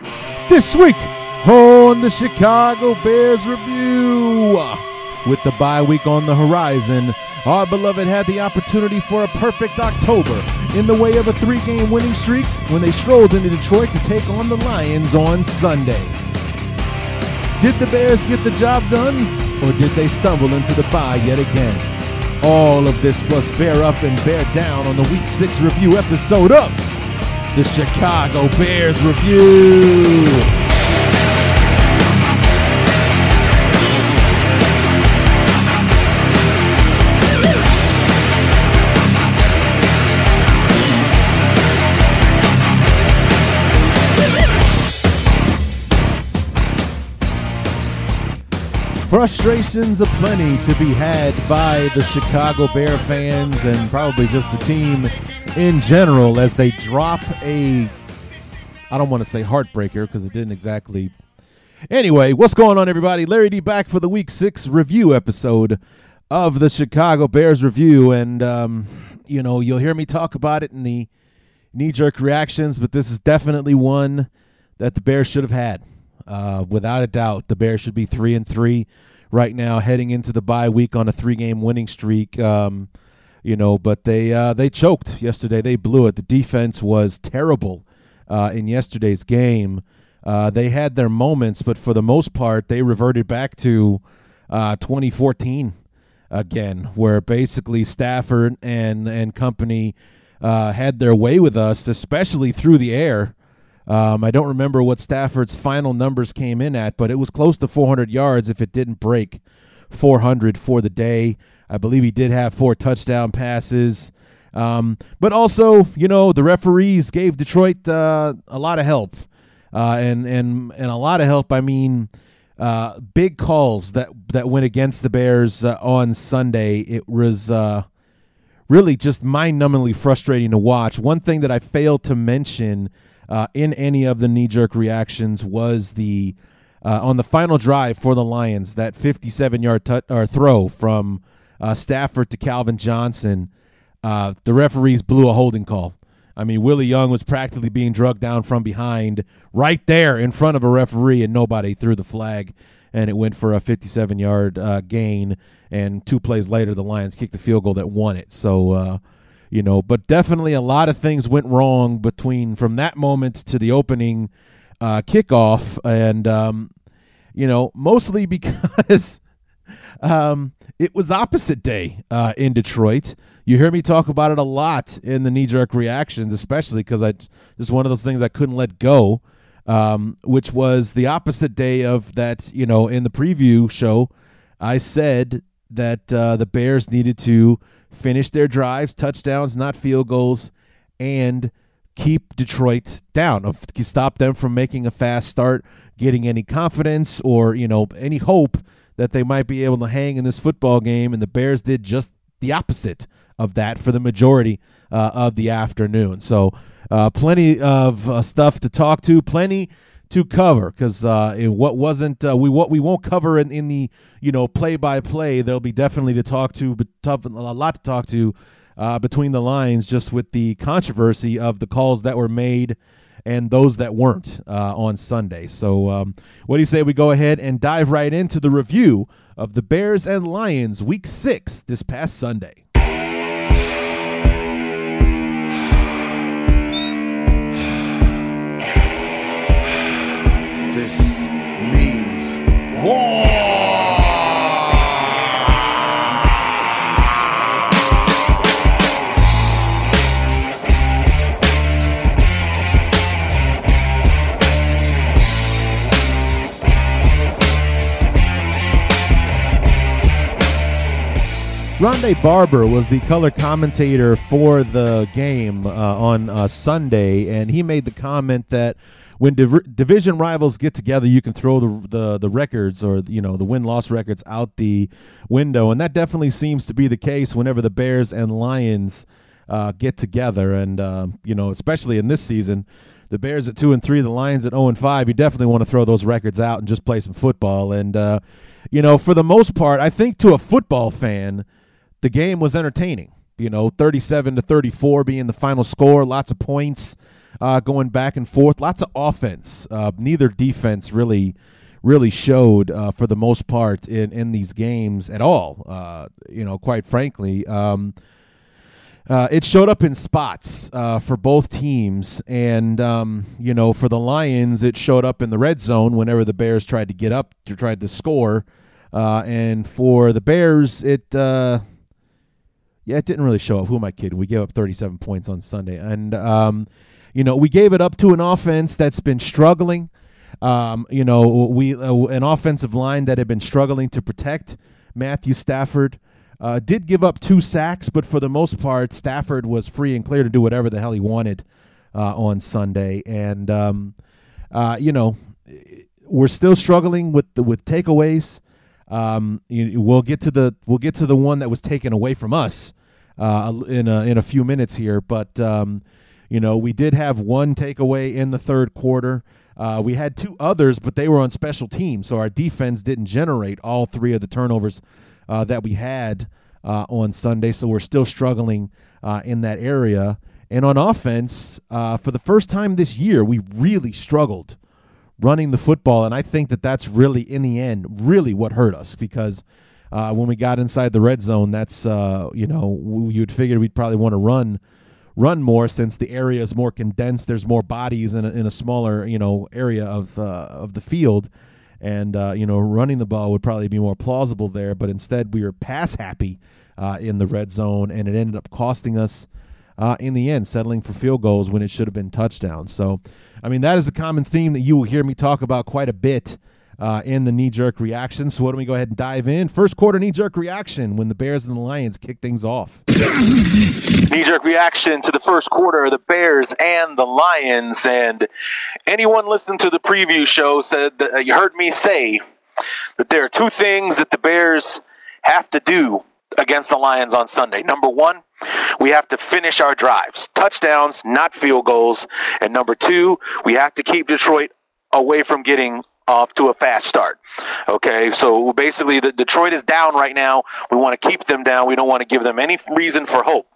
This week on the Chicago Bears Review. With the bye week on the horizon, our beloved had the opportunity for a perfect October in the way of a three game winning streak when they strolled into Detroit to take on the Lions on Sunday. Did the Bears get the job done, or did they stumble into the bye yet again? All of this plus bear up and bear down on the Week 6 review episode of the Chicago Bears Review. Frustrations aplenty to be had by the Chicago Bear fans and probably just the team in general as they drop a I don't want to say heartbreaker because it didn't exactly Anyway, what's going on everybody? Larry D back for the week 6 review episode of the Chicago Bears review and um, you know, you'll hear me talk about it in the knee jerk reactions, but this is definitely one that the Bears should have had. Uh, without a doubt, the Bears should be three and three right now, heading into the bye week on a three-game winning streak. Um, you know, but they uh, they choked yesterday. They blew it. The defense was terrible uh, in yesterday's game. Uh, they had their moments, but for the most part, they reverted back to uh, 2014 again, where basically Stafford and and company uh, had their way with us, especially through the air. Um, I don't remember what Stafford's final numbers came in at, but it was close to 400 yards if it didn't break 400 for the day. I believe he did have four touchdown passes. Um, but also, you know, the referees gave Detroit uh, a lot of help. Uh, and, and, and a lot of help, I mean, uh, big calls that, that went against the Bears uh, on Sunday. It was uh, really just mind numbingly frustrating to watch. One thing that I failed to mention uh, in any of the knee jerk reactions was the on the final drive for the Lions that 57 yard t- or throw from uh, Stafford to Calvin Johnson. Uh, the referees blew a holding call. I mean, Willie Young was practically being drugged down from behind right there in front of a referee, and nobody threw the flag. And it went for a 57 yard uh, gain. And two plays later, the Lions kicked the field goal that won it. So, uh, you know, but definitely a lot of things went wrong between from that moment to the opening uh, kickoff, and um, you know, mostly because um, it was opposite day uh, in Detroit. You hear me talk about it a lot in the knee jerk reactions, especially because I just one of those things I couldn't let go, um, which was the opposite day of that. You know, in the preview show, I said that uh, the Bears needed to finish their drives, touchdowns, not field goals, and keep Detroit down. Stop them from making a fast start, getting any confidence or you know any hope that they might be able to hang in this football game. And the Bears did just the opposite of that for the majority uh, of the afternoon. So, uh, plenty of uh, stuff to talk to, plenty to cover because uh, what wasn't uh, we what we won't cover in, in the you know play by play. There'll be definitely to talk to, but tough, a lot to talk to uh, between the lines, just with the controversy of the calls that were made and those that weren't uh, on Sunday. So, um, what do you say we go ahead and dive right into the review of the Bears and Lions Week 6 this past Sunday? This means war. Ronde Barber was the color commentator for the game uh, on uh, Sunday, and he made the comment that when div- division rivals get together, you can throw the, the the records or you know the win loss records out the window, and that definitely seems to be the case whenever the Bears and Lions uh, get together, and uh, you know especially in this season. The Bears at two and three, the Lions at zero and five. You definitely want to throw those records out and just play some football. And uh, you know, for the most part, I think to a football fan, the game was entertaining. You know, 37 to 34 being the final score, lots of points uh, going back and forth, lots of offense. Uh, neither defense really really showed uh, for the most part in, in these games at all. Uh, you know, quite frankly. Um, uh, it showed up in spots uh, for both teams, and um, you know, for the Lions, it showed up in the red zone whenever the Bears tried to get up, tried to score, uh, and for the Bears, it uh, yeah, it didn't really show up. Who am I kidding? We gave up 37 points on Sunday, and um, you know we gave it up to an offense that's been struggling. Um, you know, we uh, an offensive line that had been struggling to protect Matthew Stafford. Uh, did give up two sacks, but for the most part, Stafford was free and clear to do whatever the hell he wanted uh, on Sunday. And um, uh, you know, we're still struggling with the, with takeaways. Um, you, we'll get to the we'll get to the one that was taken away from us uh, in a, in a few minutes here. But um, you know, we did have one takeaway in the third quarter. Uh, we had two others, but they were on special teams, so our defense didn't generate all three of the turnovers uh, that we had uh, on Sunday. So we're still struggling uh, in that area. And on offense, uh, for the first time this year, we really struggled running the football, and I think that that's really, in the end, really what hurt us because uh, when we got inside the red zone, that's uh, you know you'd figure we'd probably want to run run more since the area is more condensed. There's more bodies in a, in a smaller you know area of uh, of the field, and uh, you know running the ball would probably be more plausible there. But instead, we were pass happy uh, in the red zone, and it ended up costing us. Uh, in the end, settling for field goals when it should have been touchdowns. So, I mean, that is a common theme that you will hear me talk about quite a bit uh, in the knee jerk reaction. So, why don't we go ahead and dive in? First quarter knee jerk reaction when the Bears and the Lions kick things off. knee jerk reaction to the first quarter the Bears and the Lions. And anyone listened to the preview show said that uh, you heard me say that there are two things that the Bears have to do against the Lions on Sunday. Number one, we have to finish our drives, touchdowns, not field goals. And number two, we have to keep Detroit away from getting off to a fast start. Okay, so basically, the, Detroit is down right now. We want to keep them down. We don't want to give them any reason for hope.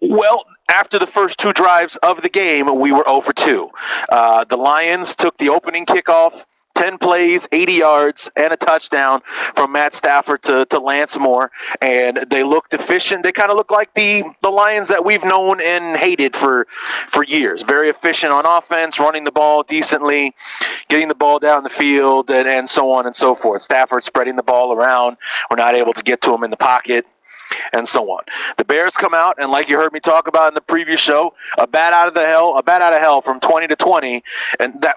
Well, after the first two drives of the game, we were 0 for 2. Uh, the Lions took the opening kickoff 10 plays, 80 yards, and a touchdown from Matt Stafford to, to Lance Moore. And they looked efficient. They kind of look like the, the Lions that we've known and hated for, for years. Very efficient on offense, running the ball decently, getting the ball down the field, and, and so on and so forth. Stafford spreading the ball around. We're not able to get to him in the pocket and so on. The Bears come out, and like you heard me talk about in the previous show, a bat out of the hell, a bat out of hell from 20 to 20, and that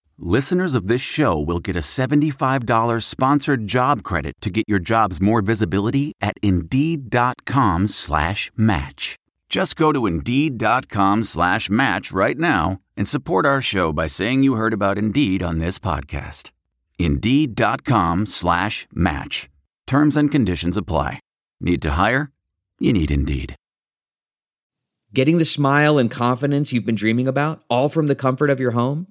listeners of this show will get a $75 sponsored job credit to get your jobs more visibility at Indeed.com slash match. Just go to Indeed.com slash match right now and support our show by saying you heard about Indeed on this podcast. Indeed.com slash match. Terms and conditions apply. Need to hire? You need Indeed. Getting the smile and confidence you've been dreaming about, all from the comfort of your home?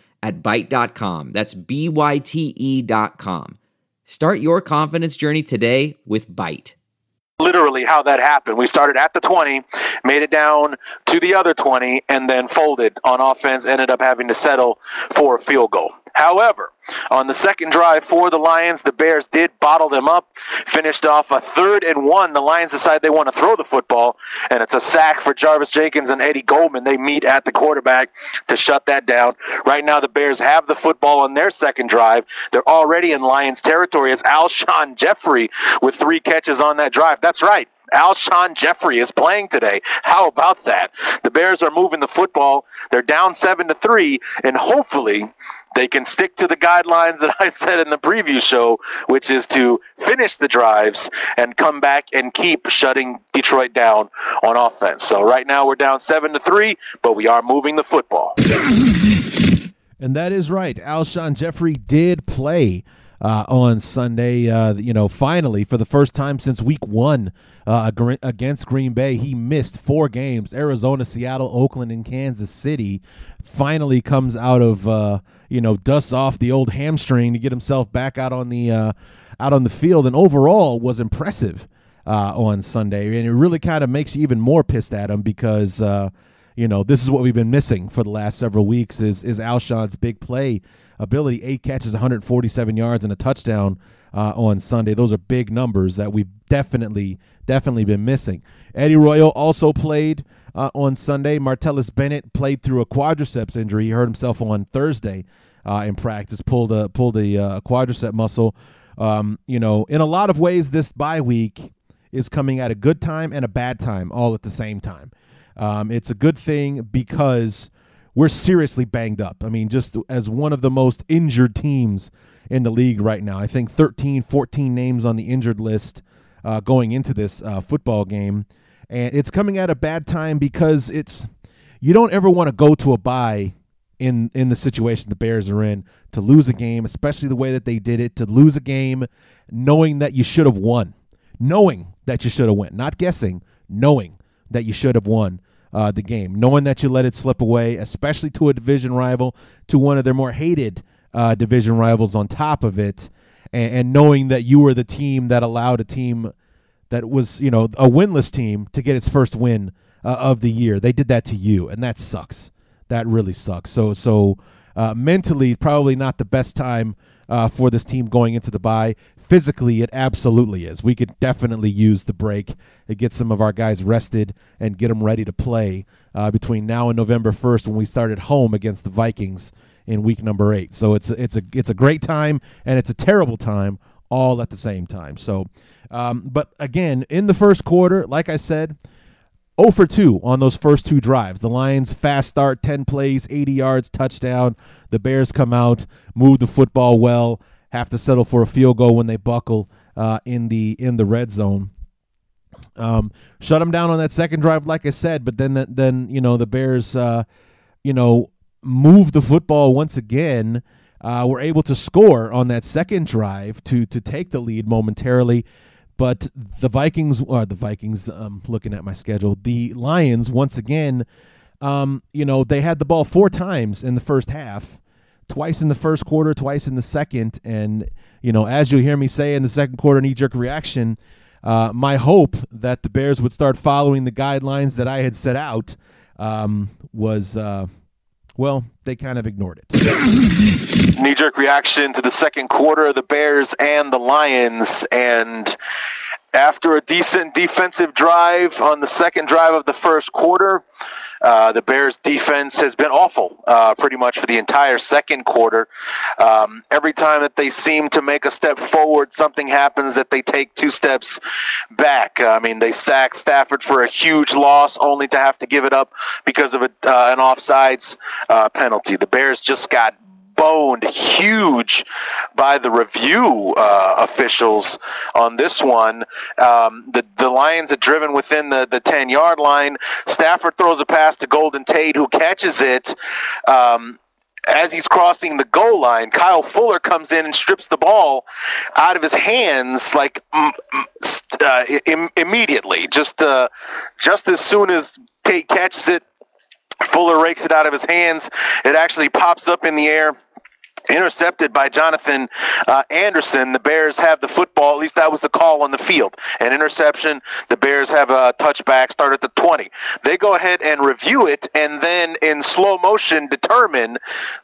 at Byte.com. That's B Y T E.com. Start your confidence journey today with Byte literally how that happened. We started at the 20, made it down to the other 20, and then folded on offense, ended up having to settle for a field goal. However, on the second drive for the Lions, the Bears did bottle them up, finished off a third and one. The Lions decide they want to throw the football, and it's a sack for Jarvis Jenkins and Eddie Goldman. They meet at the quarterback to shut that down. Right now, the Bears have the football on their second drive. They're already in Lions territory as Alshon Jeffery with three catches on that drive. That's right. Alshon Jeffery is playing today. How about that? The Bears are moving the football. They're down seven to three, and hopefully they can stick to the guidelines that I said in the preview show, which is to finish the drives and come back and keep shutting Detroit down on offense. So right now we're down seven to three, but we are moving the football. And that is right. Alshon Jeffery did play uh, on Sunday. Uh, you know, finally, for the first time since week one uh, against Green Bay, he missed four games Arizona, Seattle, Oakland, and Kansas City. Finally comes out of, uh, you know, dusts off the old hamstring to get himself back out on the, uh, out on the field, and overall was impressive uh, on Sunday. And it really kind of makes you even more pissed at him because you know, this is what we've been missing for the last several weeks is is Alshon's big play ability. Eight catches, 147 yards, and a touchdown uh, on Sunday. Those are big numbers that we've definitely, definitely been missing. Eddie Royal also played uh, on Sunday. Martellus Bennett played through a quadriceps injury. He hurt himself on Thursday uh, in practice, pulled a pulled a uh, quadricep muscle. Um, you know, in a lot of ways, this bye week is coming at a good time and a bad time all at the same time. Um, it's a good thing because we're seriously banged up. I mean, just as one of the most injured teams in the league right now. I think 13, 14 names on the injured list uh, going into this uh, football game. And it's coming at a bad time because it's you don't ever want to go to a bye in in the situation the Bears are in to lose a game, especially the way that they did it, to lose a game knowing that you should have won. Knowing that you should have won, not guessing, knowing that you should have won uh, the game, knowing that you let it slip away, especially to a division rival, to one of their more hated uh, division rivals on top of it, and, and, knowing that you were the team that allowed a team that was, you know, a winless team to get its first win uh, of the year. They did that to you, and that sucks. That really sucks. So, so uh, mentally, probably not the best time uh, for this team going into the bye. Physically, it absolutely is. We could definitely use the break to get some of our guys rested and get them ready to play uh, between now and November 1st when we start at home against the Vikings in week number eight. So it's it's a it's a great time and it's a terrible time all at the same time. So, um, but again, in the first quarter, like I said, 0 for 2 on those first two drives. The Lions fast start, 10 plays, 80 yards, touchdown. The Bears come out, move the football well, have to settle for a field goal when they buckle uh, in the in the red zone. Um, shut them down on that second drive, like I said. But then then you know the Bears, uh, you know, move the football once again. Uh, were able to score on that second drive to to take the lead momentarily. But the Vikings, or the Vikings, um, looking at my schedule, the Lions once again, um, you know, they had the ball four times in the first half, twice in the first quarter, twice in the second, and you know, as you hear me say in the second quarter, knee jerk reaction. Uh, my hope that the Bears would start following the guidelines that I had set out um, was uh, well, they kind of ignored it. Knee jerk reaction to the second quarter, of the Bears and the Lions. And after a decent defensive drive on the second drive of the first quarter, uh, the Bears' defense has been awful uh, pretty much for the entire second quarter. Um, every time that they seem to make a step forward, something happens that they take two steps back. I mean, they sacked Stafford for a huge loss, only to have to give it up because of a, uh, an offsides uh, penalty. The Bears just got boned huge by the review uh, officials on this one. Um, the the Lions are driven within the the ten yard line. Stafford throws a pass to Golden Tate, who catches it. Um, as he's crossing the goal line, Kyle Fuller comes in and strips the ball out of his hands, like uh, Im- immediately. Just uh, just as soon as Tate catches it, Fuller rakes it out of his hands. It actually pops up in the air intercepted by Jonathan uh, Anderson. The Bears have the football. At least that was the call on the field. An interception. The Bears have a touchback. Start at the 20. They go ahead and review it, and then in slow motion determine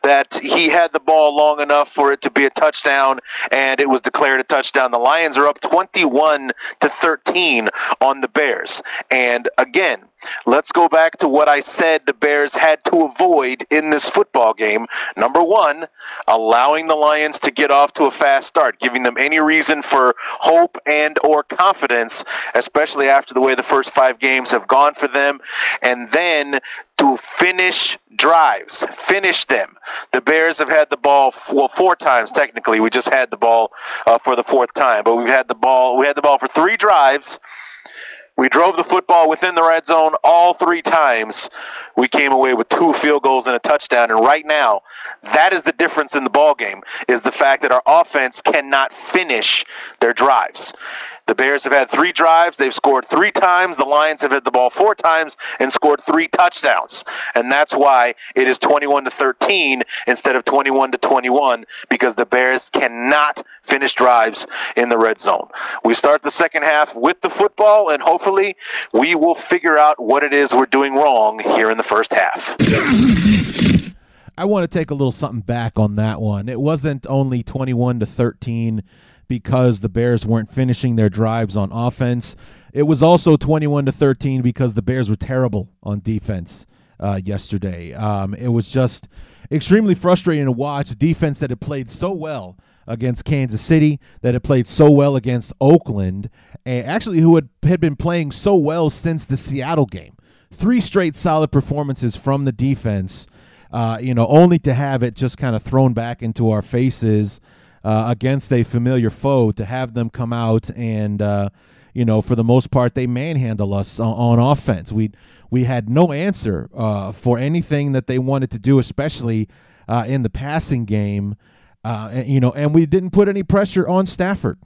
that he had the ball long enough for it to be a touchdown, and it was declared a touchdown. The Lions are up 21 to 13 on the Bears. And again, Let's go back to what I said the Bears had to avoid in this football game. Number one, allowing the Lions to get off to a fast start, giving them any reason for hope and or confidence, especially after the way the first five games have gone for them, and then to finish drives, finish them. The Bears have had the ball well four times technically. We just had the ball uh, for the fourth time, but we've had the ball. We had the ball for three drives we drove the football within the red zone all three times. We came away with two field goals and a touchdown. And right now, that is the difference in the ball game: is the fact that our offense cannot finish their drives. The Bears have had three drives. They've scored three times. The Lions have hit the ball four times and scored three touchdowns. And that's why it is 21 to 13 instead of 21 to 21 because the Bears cannot finish drives in the red zone. We start the second half with the football, and hopefully we will figure out what it is we're doing wrong here in the first half. I want to take a little something back on that one. It wasn't only 21 to 13 because the Bears weren't finishing their drives on offense. It was also 21 to 13 because the Bears were terrible on defense uh, yesterday. Um, it was just extremely frustrating to watch defense that had played so well against Kansas City, that had played so well against Oakland, and actually who had, had been playing so well since the Seattle game. Three straight solid performances from the defense, uh, you know, only to have it just kind of thrown back into our faces uh, against a familiar foe to have them come out and uh, you know for the most part they manhandle us on, on offense. We we had no answer uh, for anything that they wanted to do, especially uh, in the passing game. Uh, and, you know, and we didn't put any pressure on Stafford.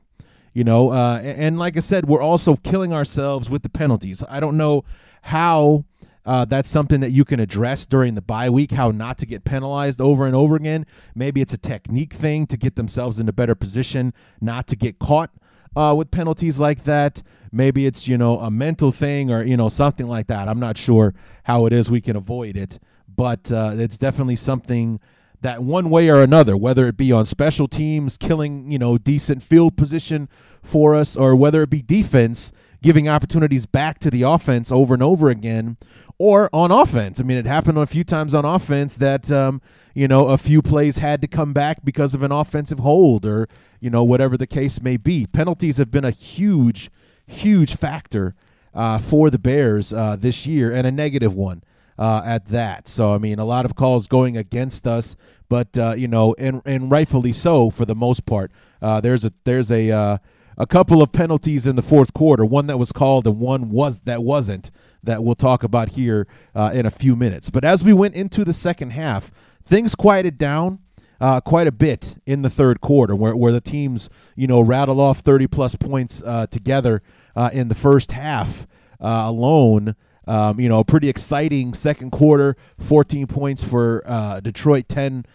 You know, and, and like I said, we're also killing ourselves with the penalties. I don't know how uh, that's something that you can address during the bye week, how not to get penalized over and over again. Maybe it's a technique thing to get themselves in a better position, not to get caught uh, with penalties like that. Maybe it's, you know, a mental thing or, you know, something like that. I'm not sure how it is we can avoid it, but uh, it's definitely something that one way or another, whether it be on special teams killing, you know, decent field position for us, or whether it be defense giving opportunities back to the offense over and over again, or on offense. I mean, it happened a few times on offense that um, you know a few plays had to come back because of an offensive hold, or you know whatever the case may be. Penalties have been a huge, huge factor uh, for the Bears uh, this year, and a negative one. Uh, at that. So I mean, a lot of calls going against us, but uh, you know, and and rightfully so for the most part. Uh, there's a there's a uh, a couple of penalties in the fourth quarter, one that was called and one was that wasn't that we'll talk about here uh, in a few minutes. But as we went into the second half, things quieted down. Uh, quite a bit in the third quarter, where, where the teams, you know, rattle off 30 plus points uh, together uh, in the first half uh, alone. Um, you know, a pretty exciting second quarter, 14 points for uh, Detroit, 10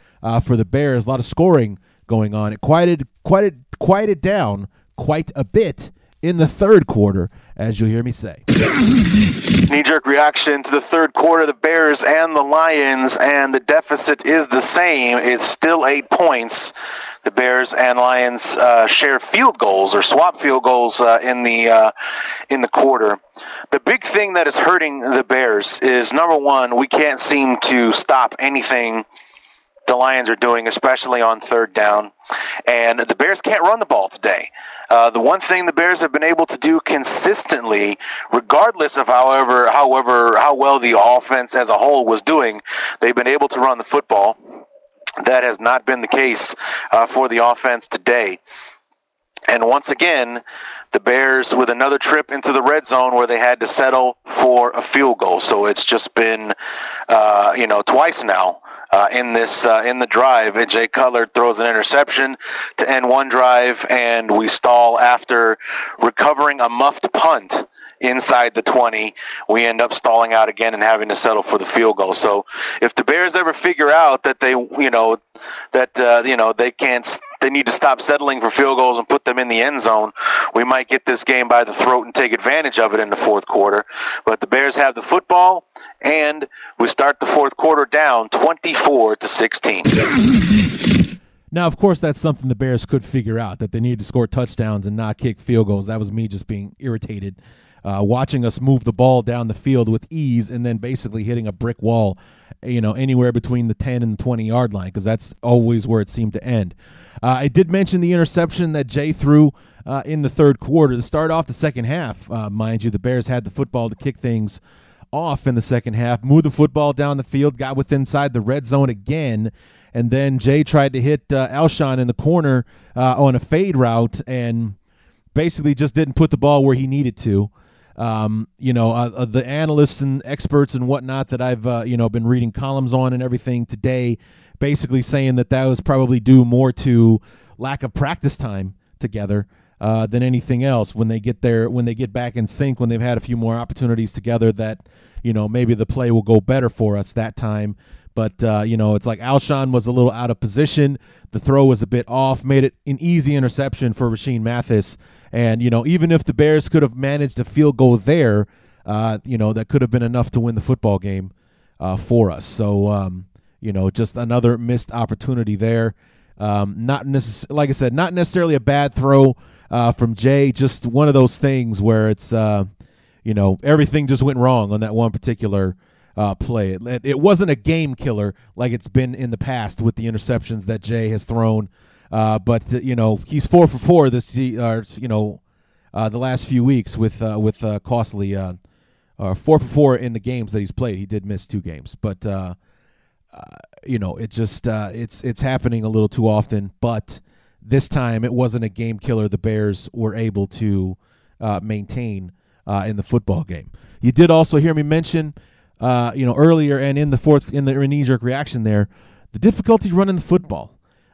for the Bears. A lot of scoring going on. It quieted, quieted, quieted down quite a bit in the third quarter, as you'll hear me say. Knee jerk reaction to the third quarter, the Bears and the Lions, and the deficit is the same. It's still eight points. The Bears and Lions uh, share field goals or swap field goals uh, in the uh, in the quarter. The big thing that is hurting the Bears is number one, we can't seem to stop anything the Lions are doing, especially on third down. And the Bears can't run the ball today. Uh, the one thing the Bears have been able to do consistently, regardless of however, however, how well the offense as a whole was doing, they've been able to run the football. That has not been the case uh, for the offense today. And once again, the Bears with another trip into the red zone where they had to settle for a field goal. So it's just been, uh, you know, twice now uh, in this uh, in the drive. Jay Cutler throws an interception to end one drive, and we stall after recovering a muffed punt inside the 20, we end up stalling out again and having to settle for the field goal. So if the Bears ever figure out that they, you know, that uh, you know they can't, they need to stop settling for field goals and put them in the end zone, we might get this game by the throat and take advantage of it in the fourth quarter. But the Bears have the football, and we start the fourth quarter down 24 to 16. Now, of course, that's something the Bears could figure out that they need to score touchdowns and not kick field goals. That was me just being irritated, uh, watching us move the ball down the field with ease and then basically hitting a brick wall, you know, anywhere between the 10 and the 20 yard line because that's always where it seemed to end. Uh, I did mention the interception that Jay threw uh, in the third quarter to start off the second half. Uh, mind you, the Bears had the football to kick things off in the second half, moved the football down the field, got within inside the red zone again and then Jay tried to hit uh, Alshon in the corner uh, on a fade route and basically just didn't put the ball where he needed to. Um, you know, uh, uh the analysts and experts and whatnot that I've uh, you know been reading columns on and everything today, basically saying that that was probably due more to lack of practice time together. Uh, than anything else when they get there when they get back in sync when they've had a few more opportunities together that you know maybe the play will go better for us that time but uh, you know, it's like Alshon was a little out of position. The throw was a bit off, made it an easy interception for Rashean Mathis. And you know, even if the Bears could have managed a field goal there, uh, you know, that could have been enough to win the football game uh, for us. So um, you know, just another missed opportunity there. Um, not necess- like I said, not necessarily a bad throw uh, from Jay. Just one of those things where it's uh, you know everything just went wrong on that one particular uh, play. It, it wasn't a game killer like it's been in the past with the interceptions that Jay has thrown. Uh, but you know he's four for four this you know uh, the last few weeks with uh, with uh, costly uh, four for four in the games that he's played. He did miss two games, but you know it just it's it's happening a little too often. But this time it wasn't a game killer. The Bears were able to maintain in the football game. You did also hear me mention uh, you know, earlier and in the fourth in the knee jerk reaction there, the difficulty running the football.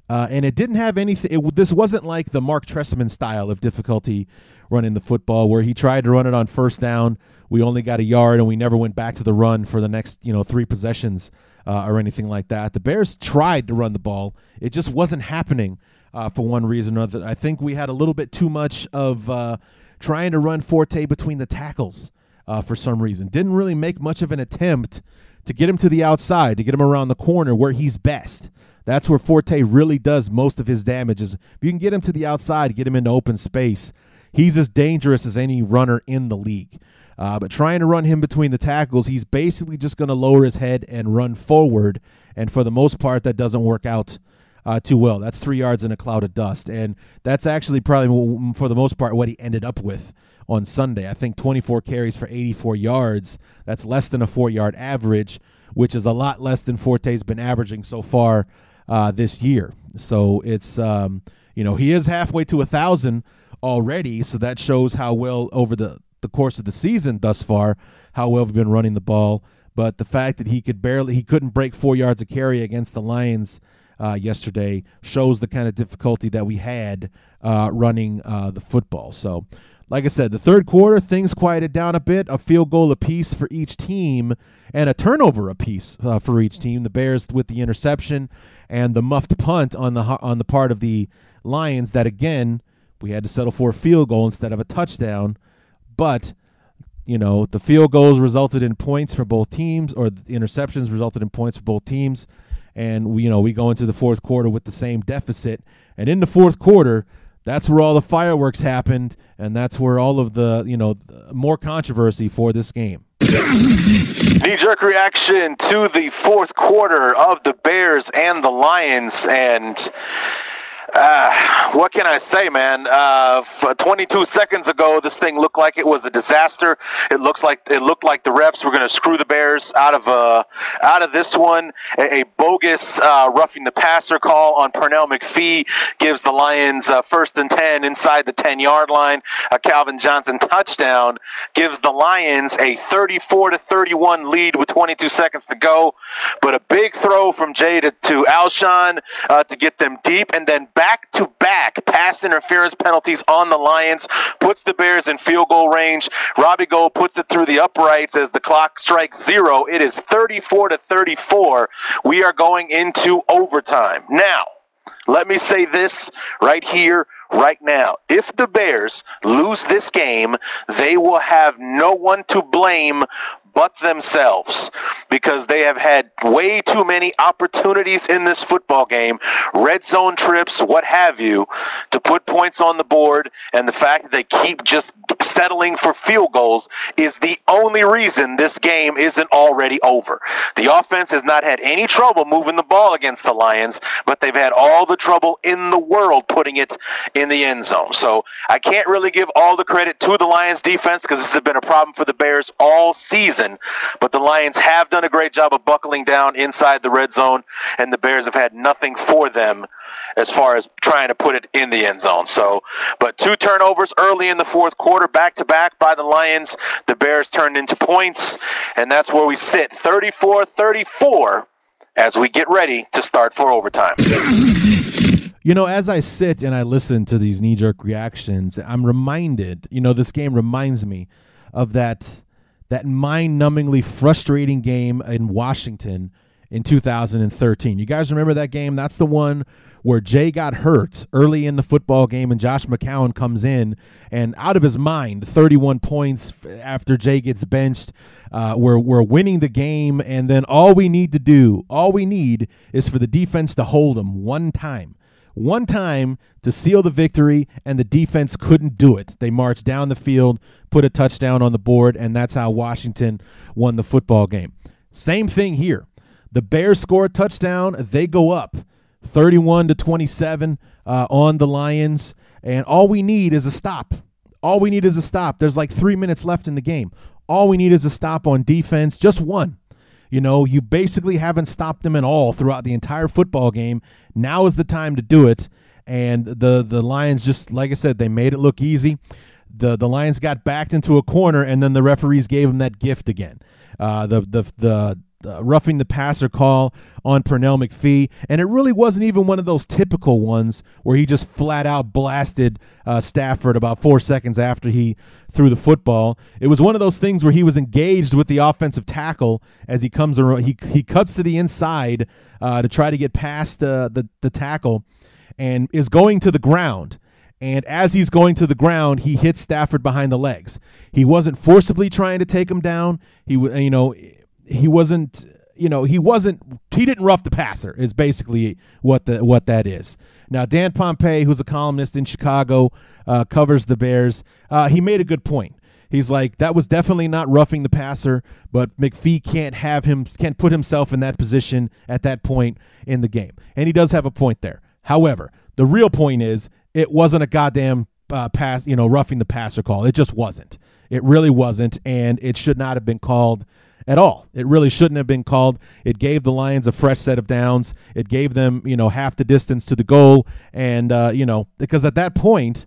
Uh, and it didn't have anything. This wasn't like the Mark Trestman style of difficulty running the football, where he tried to run it on first down. We only got a yard, and we never went back to the run for the next, you know, three possessions uh, or anything like that. The Bears tried to run the ball. It just wasn't happening uh, for one reason or another. I think we had a little bit too much of uh, trying to run Forte between the tackles uh, for some reason. Didn't really make much of an attempt to get him to the outside, to get him around the corner where he's best. That's where Forte really does most of his damage. Is if you can get him to the outside, get him into open space, he's as dangerous as any runner in the league. Uh, but trying to run him between the tackles, he's basically just going to lower his head and run forward. And for the most part, that doesn't work out uh, too well. That's three yards in a cloud of dust. And that's actually probably, for the most part, what he ended up with on Sunday. I think 24 carries for 84 yards. That's less than a four yard average, which is a lot less than Forte's been averaging so far uh, this year. So it's, um, you know, he is halfway to a thousand already. So that shows how well over the, the course of the season thus far, how well we've been running the ball. But the fact that he could barely, he couldn't break four yards of carry against the Lions uh, yesterday shows the kind of difficulty that we had uh, running uh, the football. So like I said, the third quarter, things quieted down a bit. A field goal apiece for each team and a turnover apiece uh, for each team. The Bears with the interception and the muffed punt on the on the part of the Lions. That again, we had to settle for a field goal instead of a touchdown. But you know, the field goals resulted in points for both teams, or the interceptions resulted in points for both teams. And we, you know, we go into the fourth quarter with the same deficit. And in the fourth quarter, that's where all the fireworks happened, and that's where all of the you know more controversy for this game. Knee jerk reaction to the fourth quarter of the Bears and the Lions, and uh, what can I say, man? Uh, 22 seconds ago, this thing looked like it was a disaster. It looks like it looked like the refs were going to screw the Bears out of uh, out of this one. A, a bogus uh, roughing the passer call on Pernell McPhee gives the Lions uh, first and 10 inside the 10 yard line. A Calvin Johnson touchdown gives the Lions a 34 to 31 lead with 22 seconds to go. But a big throw from Jay to, to Alshon uh, to get them deep, and then back to back pass interference penalties on the Lions, puts the Bears in field goal range. Robbie Gould puts it through the uprights as the clock strikes zero. It is 34 to 34. We are going into overtime. Now, let me say this right here, right now. If the Bears lose this game, they will have no one to blame but themselves because they have had way too many opportunities in this football game, red zone trips, what have you, to put points on the board. And the fact that they keep just settling for field goals is the only reason this game isn't already over. The offense has not had any trouble moving the ball against the Lions, but they've had all the trouble in the world putting it in the end zone. So I can't really give all the credit to the Lions defense because this has been a problem for the Bears all season. But the Lions have done a great job of buckling down inside the red zone, and the Bears have had nothing for them as far as trying to put it in the end zone. So, but two turnovers early in the fourth quarter, back to back by the Lions. The Bears turned into points, and that's where we sit 34 34 as we get ready to start for overtime. You know, as I sit and I listen to these knee jerk reactions, I'm reminded, you know, this game reminds me of that that mind-numbingly frustrating game in Washington in 2013. You guys remember that game? That's the one where Jay got hurt early in the football game and Josh McCown comes in and out of his mind, 31 points after Jay gets benched. Uh, we're, we're winning the game, and then all we need to do, all we need is for the defense to hold them one time one time to seal the victory, and the defense couldn't do it. They marched down the field, put a touchdown on the board, and that's how Washington won the football game. Same thing here. The Bears score a touchdown, they go up 31 to 27 uh, on the Lions, and all we need is a stop. All we need is a stop. There's like three minutes left in the game. All we need is a stop on defense, just one. You know, you basically haven't stopped them at all throughout the entire football game. Now is the time to do it. And the the Lions just like I said, they made it look easy. The the Lions got backed into a corner, and then the referees gave them that gift again. Uh, the the the uh, roughing the passer call on Pernell McPhee, and it really wasn't even one of those typical ones where he just flat out blasted uh, Stafford about four seconds after he threw the football. It was one of those things where he was engaged with the offensive tackle as he comes around. He he cuts to the inside uh, to try to get past uh, the the tackle, and is going to the ground. And as he's going to the ground, he hits Stafford behind the legs. He wasn't forcibly trying to take him down. He, you know, he wasn't you know he wasn't he didn't rough the passer is basically what the what that is. Now Dan Pompei who's a columnist in chicago uh, covers the bears uh, he made a good point. He's like that was definitely not roughing the passer but mcphee can't have him can't put himself in that position at that point in the game. And he does have a point there. However the real point is it wasn't a goddamn uh, pass you know roughing the passer call. It just wasn't. It really wasn't and it should not have been called at all. It really shouldn't have been called. It gave the Lions a fresh set of downs. It gave them, you know, half the distance to the goal, and uh, you know, because at that point,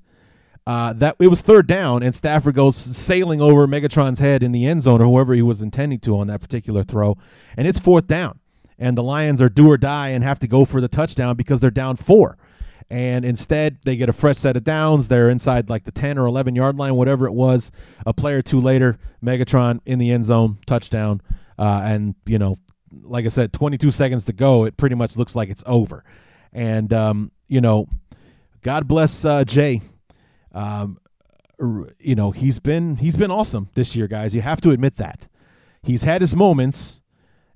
uh, that it was third down, and Stafford goes sailing over Megatron's head in the end zone, or whoever he was intending to on that particular throw, and it's fourth down, and the Lions are do or die and have to go for the touchdown because they're down four and instead they get a fresh set of downs. They're inside like the 10 or 11 yard line, whatever it was. A play or two later, Megatron in the end zone, touchdown. Uh, and, you know, like I said, 22 seconds to go. It pretty much looks like it's over. And, um, you know, God bless uh, Jay. Um, you know, he's been he's been awesome this year, guys. You have to admit that. He's had his moments,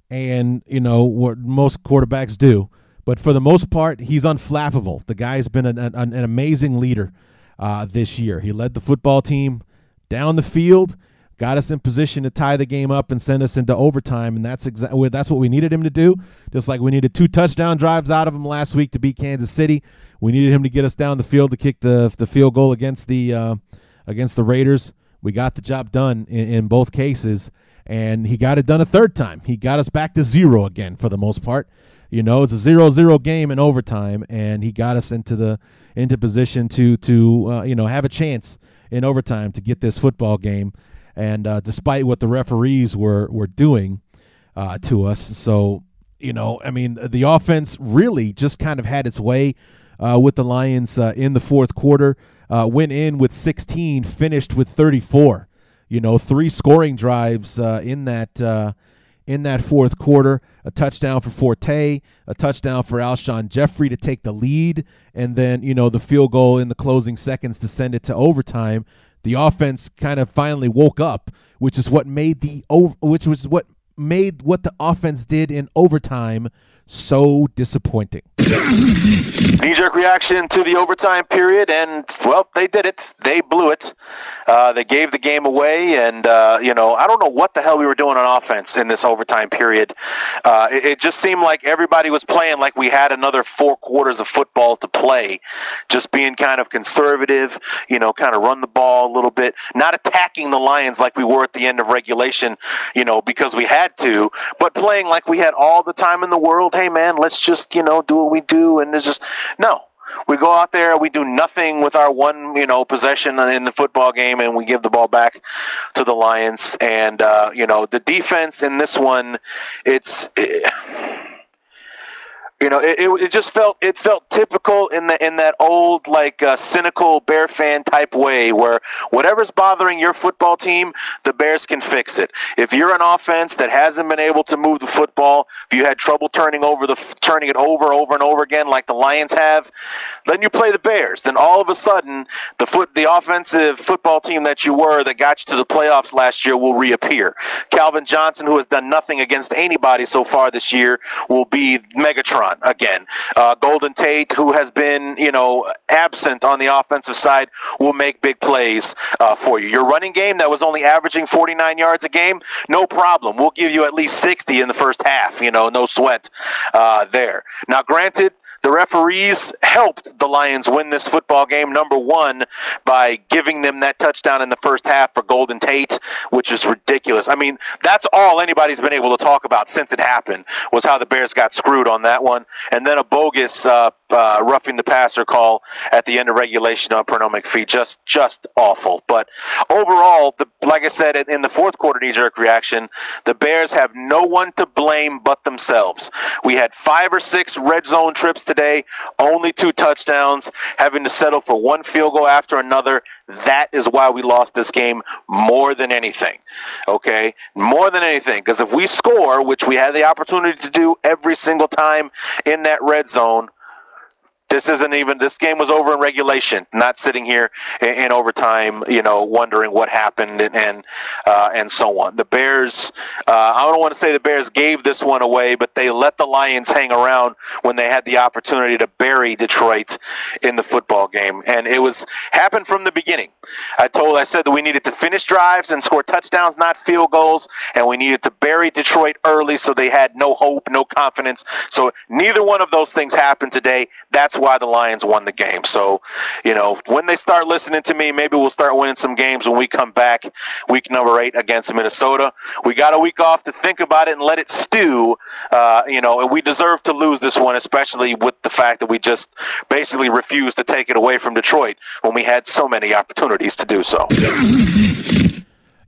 and you know what most quarterbacks do but for the most part, he's unflappable. The guy's been an, an, an amazing leader uh, this year. He led the football team down the field, got us in position to tie the game up and send us into overtime, and that's exactly that's what we needed him to do. Just like we needed two touchdown drives out of him last week to beat Kansas City, we needed him to get us down the field to kick the the field goal against the uh, against the Raiders. We got the job done in, in both cases, and he got it done a third time. He got us back to zero again for the most part. You know, it's a zero-zero game in overtime, and he got us into the into position to to uh, you know have a chance in overtime to get this football game. And uh, despite what the referees were were doing uh, to us, so you know, I mean, the offense really just kind of had its way uh, with the Lions uh, in the fourth quarter. Uh, went in with 16, finished with 34. You know, three scoring drives in that in that fourth quarter. A touchdown for Forte, a touchdown for Alshon Jeffery to take the lead, and then you know the field goal in the closing seconds to send it to overtime. The offense kind of finally woke up, which is what made the which was what made what the offense did in overtime so disappointing. Knee jerk reaction to the overtime period, and well, they did it. They blew it. Uh, they gave the game away, and uh, you know, I don't know what the hell we were doing on offense in this overtime period. Uh, it, it, just seemed like everybody was playing like we had another four quarters of football to play, just being kind of conservative, you know, kind of run the ball a little bit, not attacking the Lions like we were at the end of regulation, you know, because we had to, but playing like we had all the time in the world. Hey, man, let's just you know do what we do, and it's just no. We go out there, we do nothing with our one, you know, possession in the football game, and we give the ball back to the Lions. And uh, you know, the defense in this one, it's. It, you know, it, it, just felt it felt typical in the in that old like uh, cynical Bear fan type way, where whatever's bothering your football team, the Bears can fix it. If you're an offense that hasn't been able to move the football, if you had trouble turning over the turning it over over and over again like the Lions have, then you play the Bears. Then all of a sudden, the foot the offensive football team that you were that got you to the playoffs last year will reappear. Calvin Johnson, who has done nothing against anybody so far this year, will be Megatron again. Uh, Golden Tate, who has been, you know, absent on the offensive side, will make big plays uh, for you. Your running game that was only averaging 49 yards a game, no problem. We'll give you at least 60 in the first half. You know, no sweat uh, there. Now, granted, the referees helped the Lions win this football game, number one, by giving them that touchdown in the first half for Golden Tate, which is ridiculous. I mean, that's all anybody's been able to talk about since it happened was how the Bears got screwed on that one, and then a bogus uh, uh, roughing the passer call at the end of regulation on Pernell McPhee. Just, just awful. But overall, the, like I said in the fourth quarter knee-jerk reaction, the Bears have no one to blame but themselves. We had five or six red zone trips today, only two touchdowns, having to settle for one field goal after another. That is why we lost this game more than anything. Okay? More than anything. Because if we score, which we had the opportunity to do every single time in that red zone, this isn't even this game was over in regulation, not sitting here in, in overtime, you know, wondering what happened and and, uh, and so on. The Bears, uh, I don't want to say the Bears gave this one away, but they let the Lions hang around when they had the opportunity to bury Detroit in the football game, and it was happened from the beginning. I told, I said that we needed to finish drives and score touchdowns, not field goals, and we needed to bury Detroit early so they had no hope, no confidence. So neither one of those things happened today. That's why the Lions won the game. So, you know, when they start listening to me, maybe we'll start winning some games when we come back week number eight against Minnesota. We got a week off to think about it and let it stew, uh, you know, and we deserve to lose this one, especially with the fact that we just basically refused to take it away from Detroit when we had so many opportunities to do so.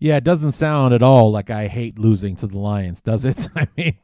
Yeah, it doesn't sound at all like I hate losing to the Lions, does it? I mean,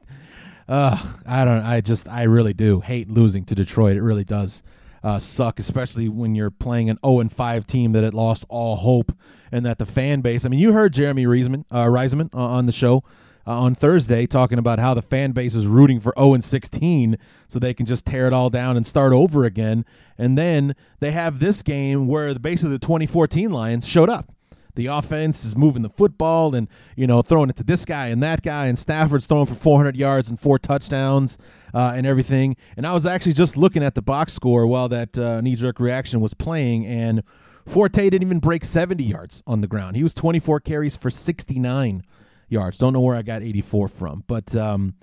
uh, I don't. I just. I really do hate losing to Detroit. It really does uh, suck, especially when you're playing an 0 and 5 team that had lost all hope, and that the fan base. I mean, you heard Jeremy Reisman, uh, Reisman uh, on the show uh, on Thursday talking about how the fan base is rooting for 0 and 16 so they can just tear it all down and start over again. And then they have this game where basically the 2014 Lions showed up the offense is moving the football and you know throwing it to this guy and that guy and Stafford's throwing for 400 yards and four touchdowns uh, and everything. And I was actually just looking at the box score while that uh, knee jerk reaction was playing and. Forte didn't even break 70 yards on the ground. He was 24 carries for 69 yards. Don't know where I got 84 from, but um,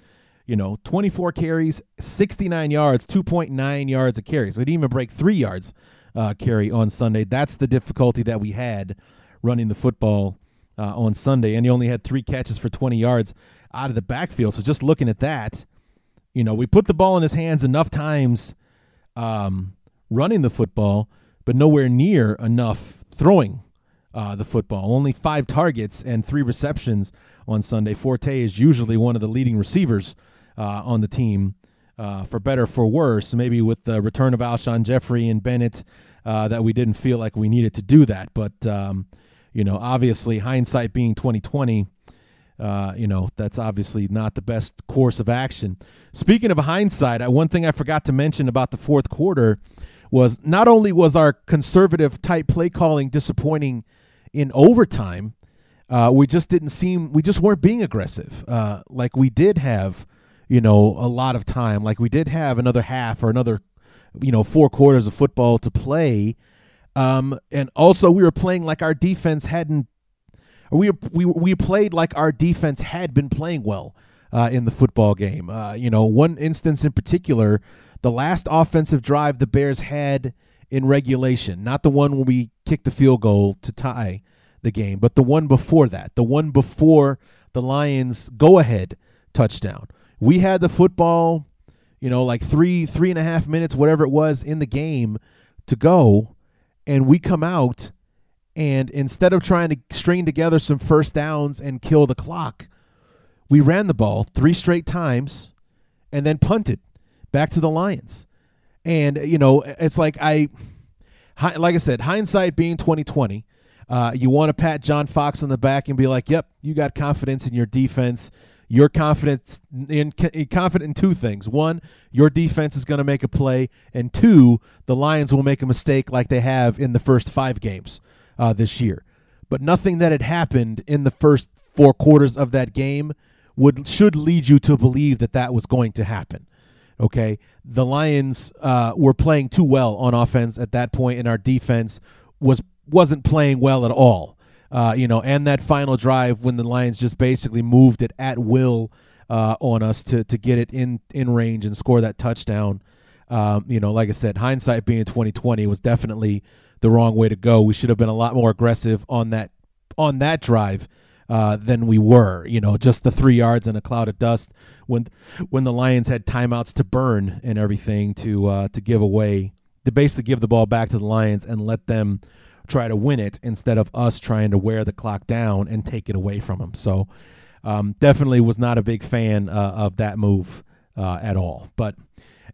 you know, 24 carries, 69 yards, 2.9 yards a carry. So he didn't even break three yards uh, carry on Sunday. That's the difficulty that we had running the football uh, on Sunday, and he only had three catches for 20 yards out of the backfield. So just looking at that, you know, we put the ball in his hands enough times um, running the football, but nowhere near enough throwing uh, the football. Only five targets and three receptions on Sunday. Forte is usually one of the leading receivers uh, on the team uh, for better for worse. Maybe with the return of Alshon Jeffery and Bennett, uh, that we didn't feel like we needed to do that. But um, you know, obviously, hindsight being twenty twenty, uh, you know, that's obviously not the best course of action. Speaking of hindsight, one thing I forgot to mention about the fourth quarter was not only was our conservative type play calling disappointing in overtime, uh, we just didn't seem we just weren't being aggressive uh, like we did have you know a lot of time like we did have another half or another you know four quarters of football to play um, and also we were playing like our defense hadn't we we we played like our defense had been playing well uh, in the football game uh, you know one instance in particular the last offensive drive the bears had in regulation not the one where we kicked the field goal to tie the game, but the one before that, the one before the Lions go ahead touchdown. We had the football, you know, like three, three and a half minutes, whatever it was in the game to go, and we come out and instead of trying to string together some first downs and kill the clock, we ran the ball three straight times and then punted back to the Lions. And you know, it's like I like I said, hindsight being 2020, uh, you want to pat John Fox on the back and be like, "Yep, you got confidence in your defense. You're confident in confident in two things. One, your defense is going to make a play, and two, the Lions will make a mistake like they have in the first five games uh, this year. But nothing that had happened in the first four quarters of that game would should lead you to believe that that was going to happen. Okay, the Lions uh, were playing too well on offense at that point, and our defense was wasn't playing well at all. Uh, you know, and that final drive when the Lions just basically moved it at will uh, on us to to get it in in range and score that touchdown. Um, you know, like I said, hindsight being twenty twenty was definitely the wrong way to go. We should have been a lot more aggressive on that on that drive uh, than we were. You know, just the three yards in a cloud of dust when when the Lions had timeouts to burn and everything to uh, to give away to basically give the ball back to the Lions and let them try to win it instead of us trying to wear the clock down and take it away from them. So um, definitely was not a big fan uh, of that move uh, at all. But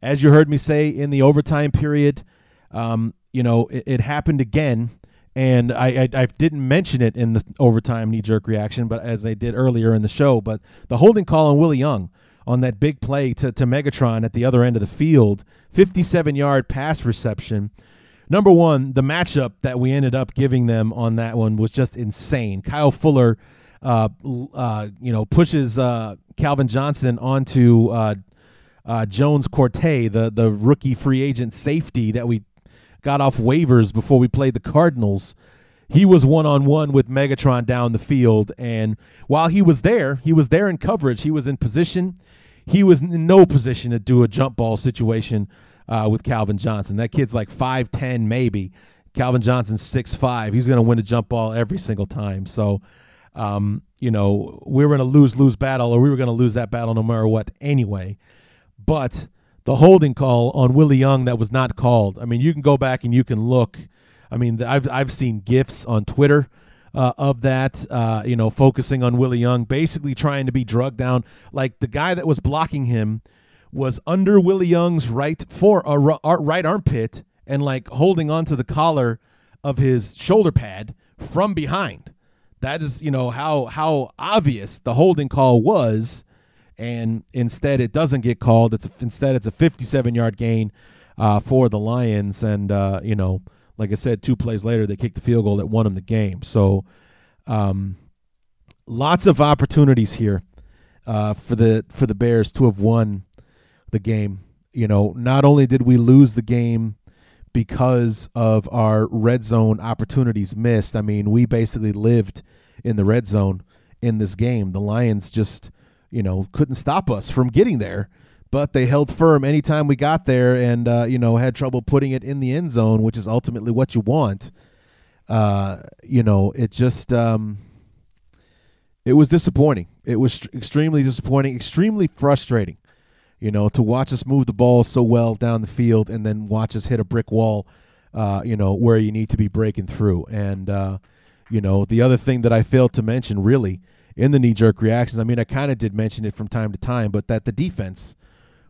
as you heard me say in the overtime period, um, you know, it, it, happened again. And I, I, I, didn't mention it in the overtime knee jerk reaction, but as I did earlier in the show, but the holding call on Willie Young on that big play to, to Megatron at the other end of the field, 57 yard pass reception number one, the matchup that we ended up giving them on that one was just insane. Kyle Fuller, uh, uh, you know, pushes uh, Calvin Johnson onto uh, uh, Jones-Quartey, the the rookie free agent safety that we got off waivers before we played the Cardinals. He was one on one with Megatron down the field, and while he was there, he was there in coverage. He was in position. He was in no position to do a jump ball situation uh, with Calvin Johnson. That kid's like 5'10 maybe. Calvin Johnson's 6'5. He's going to win a jump ball every single time. So, um, you know, we were in a lose lose battle, or we were going to lose that battle no matter what anyway. But the holding call on Willie Young that was not called. I mean, you can go back and you can look. I mean, I've I've seen gifs on Twitter uh, of that. Uh, you know, focusing on Willie Young, basically trying to be drugged down. Like the guy that was blocking him was under Willie Young's right for a right armpit and like holding onto the collar of his shoulder pad from behind. That is, you know, how how obvious the holding call was, and instead it doesn't get called. It's instead it's a 57 yard gain uh, for the Lions, and uh, you know, like I said, two plays later they kicked the field goal that won them the game. So, um, lots of opportunities here uh, for the for the Bears to have won the game. You know, not only did we lose the game because of our red zone opportunities missed, I mean, we basically lived in the red zone in this game. The Lions just, you know, couldn't stop us from getting there, but they held firm anytime we got there and, uh, you know, had trouble putting it in the end zone, which is ultimately what you want. Uh, you know, it just, um, it was disappointing. It was extremely disappointing, extremely frustrating you know, to watch us move the ball so well down the field and then watch us hit a brick wall, uh, you know, where you need to be breaking through. And, uh, you know, the other thing that I failed to mention really in the knee jerk reactions, I mean, I kind of did mention it from time to time, but that the defense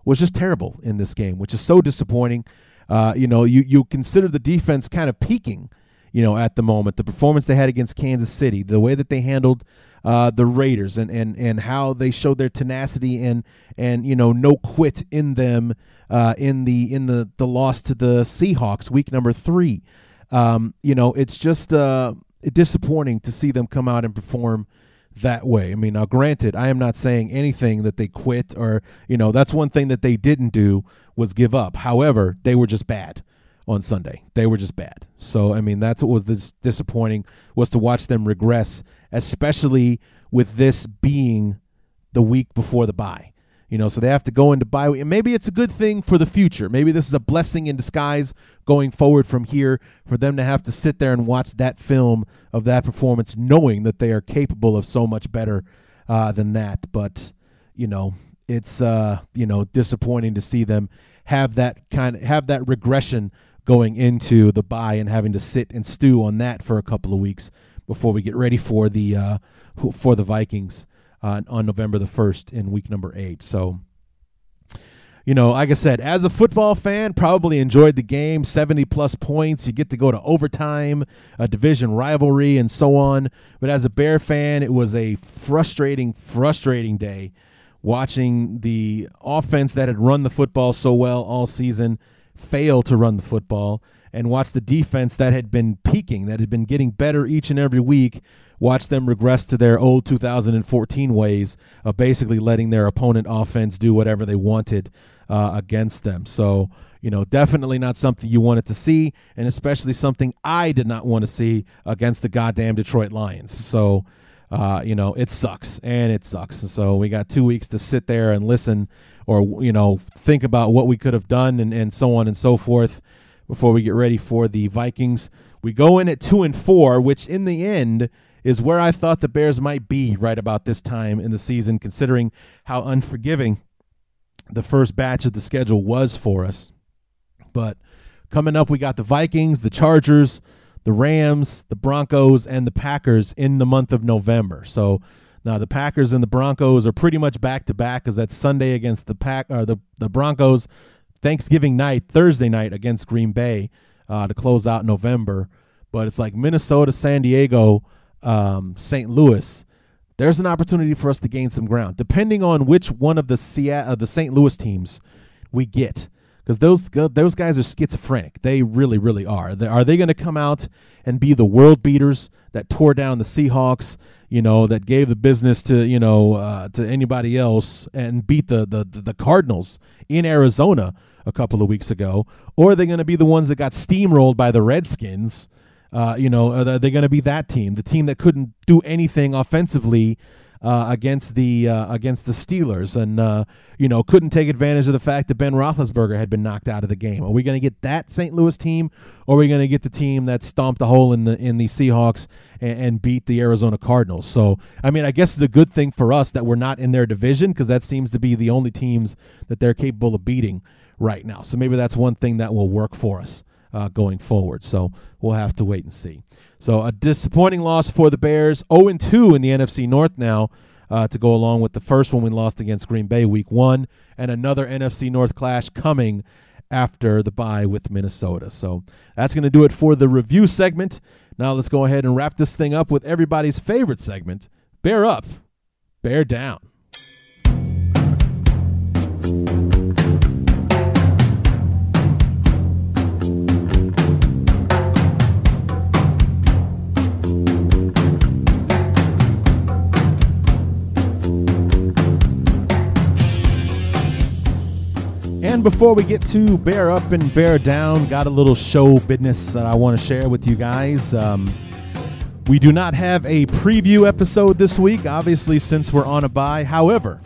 was just terrible in this game, which is so disappointing. Uh, you know, you you consider the defense kind of peaking, you know, at the moment. The performance they had against Kansas City, the way that they handled uh, the Raiders, and, and and how they showed their tenacity and and you know no quit in them uh, in the in the the loss to the Seahawks week number three. Um, you know, it's just uh, disappointing to see them come out and perform that way. I mean, now granted, I am not saying anything that they quit or, you know, that's one thing that they didn't do was give up. However, they were just bad on Sunday. They were just bad. So, I mean, that's what was this disappointing was to watch them regress, especially with this being the week before the bye. You know, so they have to go into bye week. And maybe it's a good thing for the future. Maybe this is a blessing in disguise going forward from here for them to have to sit there and watch that film of that performance, knowing that they are capable of so much better uh, than that. But, you know, it's uh, you know, disappointing to see them have that kind of have that regression going into the bye and having to sit and stew on that for a couple of weeks before we get ready for the uh, for the Vikings uh, on November the 1st in week number eight. So, you know, like I said, as a football fan, probably enjoyed the game 70 plus points. You get to go to overtime, a division rivalry, and so on. But as a Bear fan, it was a frustrating, frustrating day watching the offense that had run the football so well all season fail to run the football and watch the defense that had been peaking, that had been getting better each and every week, watch them regress to their old 2014 ways of basically letting their opponent offense do whatever they wanted uh, against them. So, you know, definitely not something you wanted to see, and especially something I did not want to see against the goddamn Detroit Lions. So, uh, you know, it sucks and it sucks. So we got two weeks to sit there and listen or, you know, think about what we could have done and, and so on and so forth before we get ready for the Vikings. We go in at two and four, which in the end is where I thought the Bears might be right about this time in the season, considering how unforgiving the first batch of the schedule was for us. But coming up, we got the Vikings, the Chargers, the Rams, the Broncos, and the Packers in the month of November. So now the Packers and the Broncos are pretty much back to back because that's Sunday against the Pack or the the Broncos, Thanksgiving night, Thursday night against Green Bay uh, to close out November. But it's like Minnesota, San Diego, um, St. Louis, there's an opportunity for us to gain some ground, depending on which one of the Seattle, uh, the St. Louis teams we get, because those those guys are schizophrenic. They really, really are. Are they going to come out and be the world beaters that tore down the Seahawks? You know, that gave the business to you know uh, to anybody else and beat the, the the Cardinals in Arizona a couple of weeks ago, or are they going to be the ones that got steamrolled by the Redskins? Uh, you know, are they going to be that team, the team that couldn't do anything offensively uh, against the uh, against the Steelers, and uh, you know couldn't take advantage of the fact that Ben Roethlisberger had been knocked out of the game? Are we going to get that St. Louis team, or are we going to get the team that stomped a hole in the in the Seahawks and, and beat the Arizona Cardinals? So, I mean, I guess it's a good thing for us that we're not in their division because that seems to be the only teams that they're capable of beating right now. So maybe that's one thing that will work for us uh, going forward. So we'll have to wait and see. So a disappointing loss for the Bears. 0 2 in the NFC North now. Uh, to go along with the first one we lost against Green Bay week one, and another NFC North clash coming after the bye with Minnesota. So that's going to do it for the review segment. Now let's go ahead and wrap this thing up with everybody's favorite segment Bear Up, Bear Down. And before we get to bear up and bear down, got a little show business that I want to share with you guys. Um, we do not have a preview episode this week, obviously, since we're on a bye. However,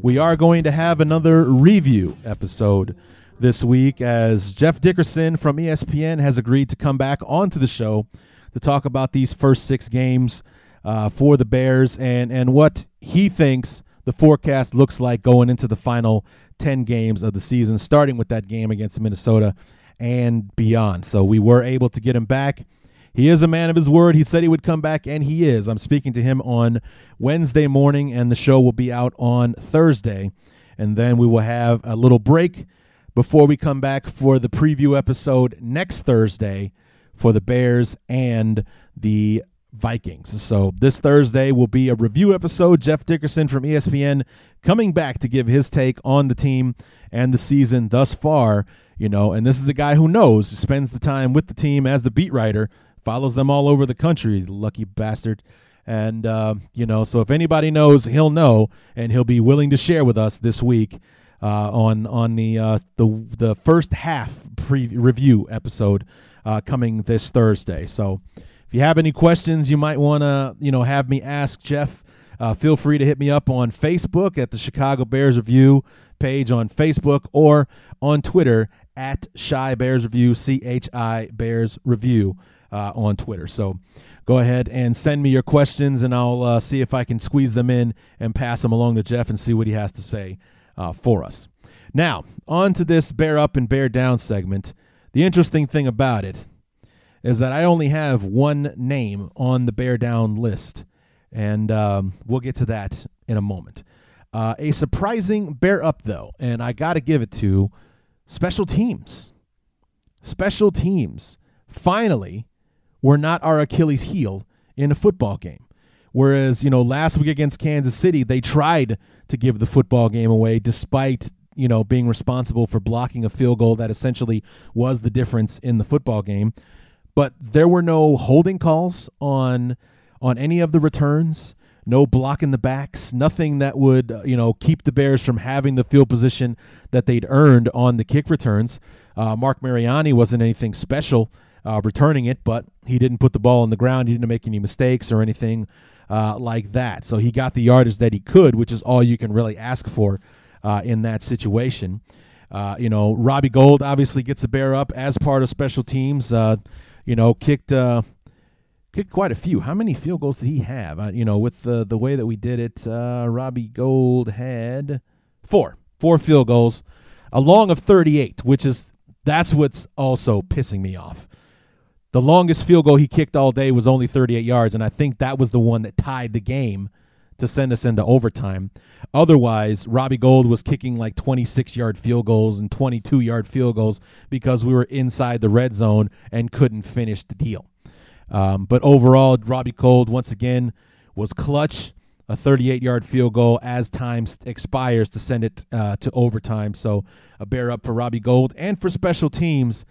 we are going to have another review episode this week as Jeff Dickerson from ESPN has agreed to come back onto the show to talk about these first six games uh, for the Bears and, and what he thinks the forecast looks like going into the final 10 games of the season, starting with that game against Minnesota and beyond. So we were able to get him back. He is a man of his word. He said he would come back, and he is. I'm speaking to him on Wednesday morning, and the show will be out on Thursday. and then we will have a little break before we come back for the preview episode next Thursday for the Bears and the Vikings. So this Thursday will be a review episode. Jeff Dickerson from ESPN coming back to give his take on the team and the season thus far. You know, and this is the guy who knows, spends the time with the team as the beat writer, follows them all over the country. Lucky bastard. And uh, you know, so if anybody knows, he'll know, and he'll be willing to share with us this week uh, on on the uh, the the first half pre review episode uh, coming this Thursday. So if you have any questions, you might want to you know have me ask Jeff. Uh, feel free to hit me up on Facebook at the Chicago Bears Review page on Facebook or on Twitter at Chi Bears Review, C H I Bears Review uh, on Twitter. So go ahead and send me your questions, and I'll uh, see if I can squeeze them in and pass them along to Jeff and see what he has to say uh, for us. Now, on to this bear up and bear down segment. The interesting thing about it is that I only have one name on the bear down list, and um, we'll get to that in a moment. Uh, a surprising bear up, though, and I got to give it to special teams. Special teams finally were not our Achilles heel in a football game. Whereas, you know, last week against Kansas City, they tried to give the football game away despite, you know, being responsible for blocking a field goal that essentially was the difference in the football game. But there were no holding calls on on any of the returns, no blocking the backs, nothing that would, uh, you know, keep the Bears from having the field position that they'd earned on the kick returns. Uh, Marc Mariani wasn't anything special uh, returning it, but he didn't put the ball on the ground. He didn't make any mistakes or anything uh, like that. So he got the yardage that he could, which is all you can really ask for uh, in that situation. Uh, you know, Robbie Gould obviously gets a bear up as part of special teams. Uh, you know, kicked uh, kicked quite a few. How many field goals did he have? you know, with the the way that we did it, Robbie Gould had four, four field goals, a long of 38, which is that's what's also pissing me off. The longest field goal he kicked all day was only 38 yards, and I think that was the one that tied the game to send us into overtime. Otherwise, Robbie Gould was kicking like 26 yard field goals and 22 yard field goals because we were inside the red zone and couldn't finish the deal. Um, but overall, Robbie Gould once again, was clutch. A 38 yard field goal as time expires to send it uh, to overtime. So a bear up for Robbie Gould and for special teams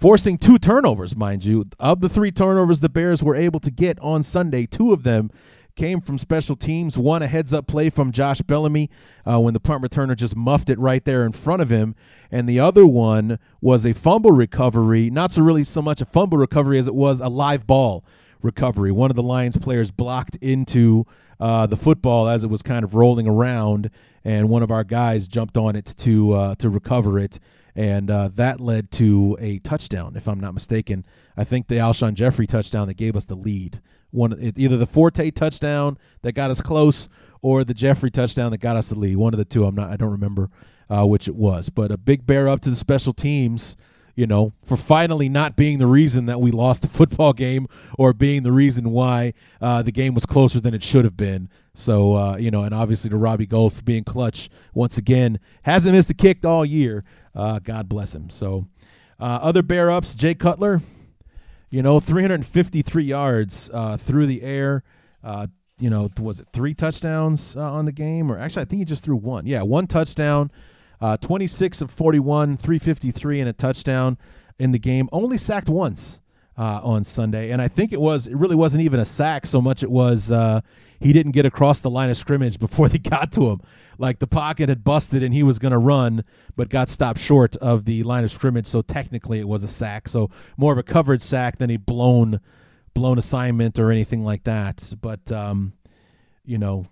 forcing two turnovers, mind you. Of the three turnovers the Bears were able to get on Sunday, two of them came from special teams. One, a heads up play from Josh Bellamy uh, when the punt returner just muffed it right there in front of him. And the other one was a fumble recovery, not so really so much a fumble recovery as it was a live ball recovery. One of the Lions players blocked into uh, the football as it was kind of rolling around, and one of our guys jumped on it to uh, to recover it and uh, that led to a touchdown, if I'm not mistaken. I think the Alshon Jeffery touchdown that gave us the lead. One, either the Forte touchdown that got us close, or the Jeffery touchdown that got us the lead. One of the two. I'm not. I don't remember uh, which it was. But a big bear up to the special teams. You know, for finally not being the reason that we lost the football game, or being the reason why uh, the game was closer than it should have been. So uh, you know, and obviously to Robbie Gould for being clutch once again. Hasn't missed a kick all year. Uh, God bless him. So, uh, other bear ups, Jay Cutler, you know, 353 yards uh, through the air. Uh, you know, was it three touchdowns uh, on the game? Or actually, I think he just threw one. Yeah, one touchdown, uh, 26 of 41, 353, and a touchdown in the game. Only sacked once. on Sunday, and I think it was it really wasn't even a sack so much it was he didn't get across the line of scrimmage before they got to him. Like the pocket had busted and he was going to run, but got stopped short of the line of scrimmage. So technically, it was a sack. So more of a covered sack than a blown blown assignment or anything like that. But um, you know,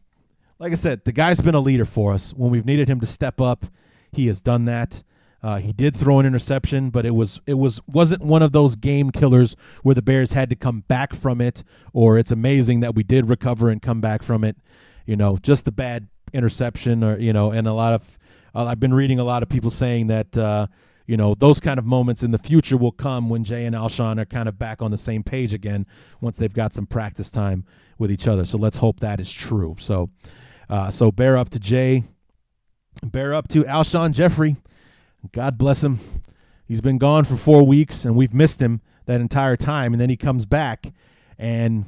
like I said, the guy's been a leader for us when we've needed him to step up. He has done that. Uh, he did throw an interception, but it was it was wasn't one of those game killers where the Bears had to come back from it, or it's amazing that we did recover and come back from it. You know, just the bad interception, or you know, and a lot of uh, I've been reading a lot of people saying that uh, you know those kind of moments in the future will come when Jay and Alshon are kind of back on the same page again once they've got some practice time with each other. So let's hope that is true. So, uh, so bear up to Jay Bear up to Alshon Jeffery. God bless him. He's been gone for four weeks, and we've missed him that entire time. And then he comes back, and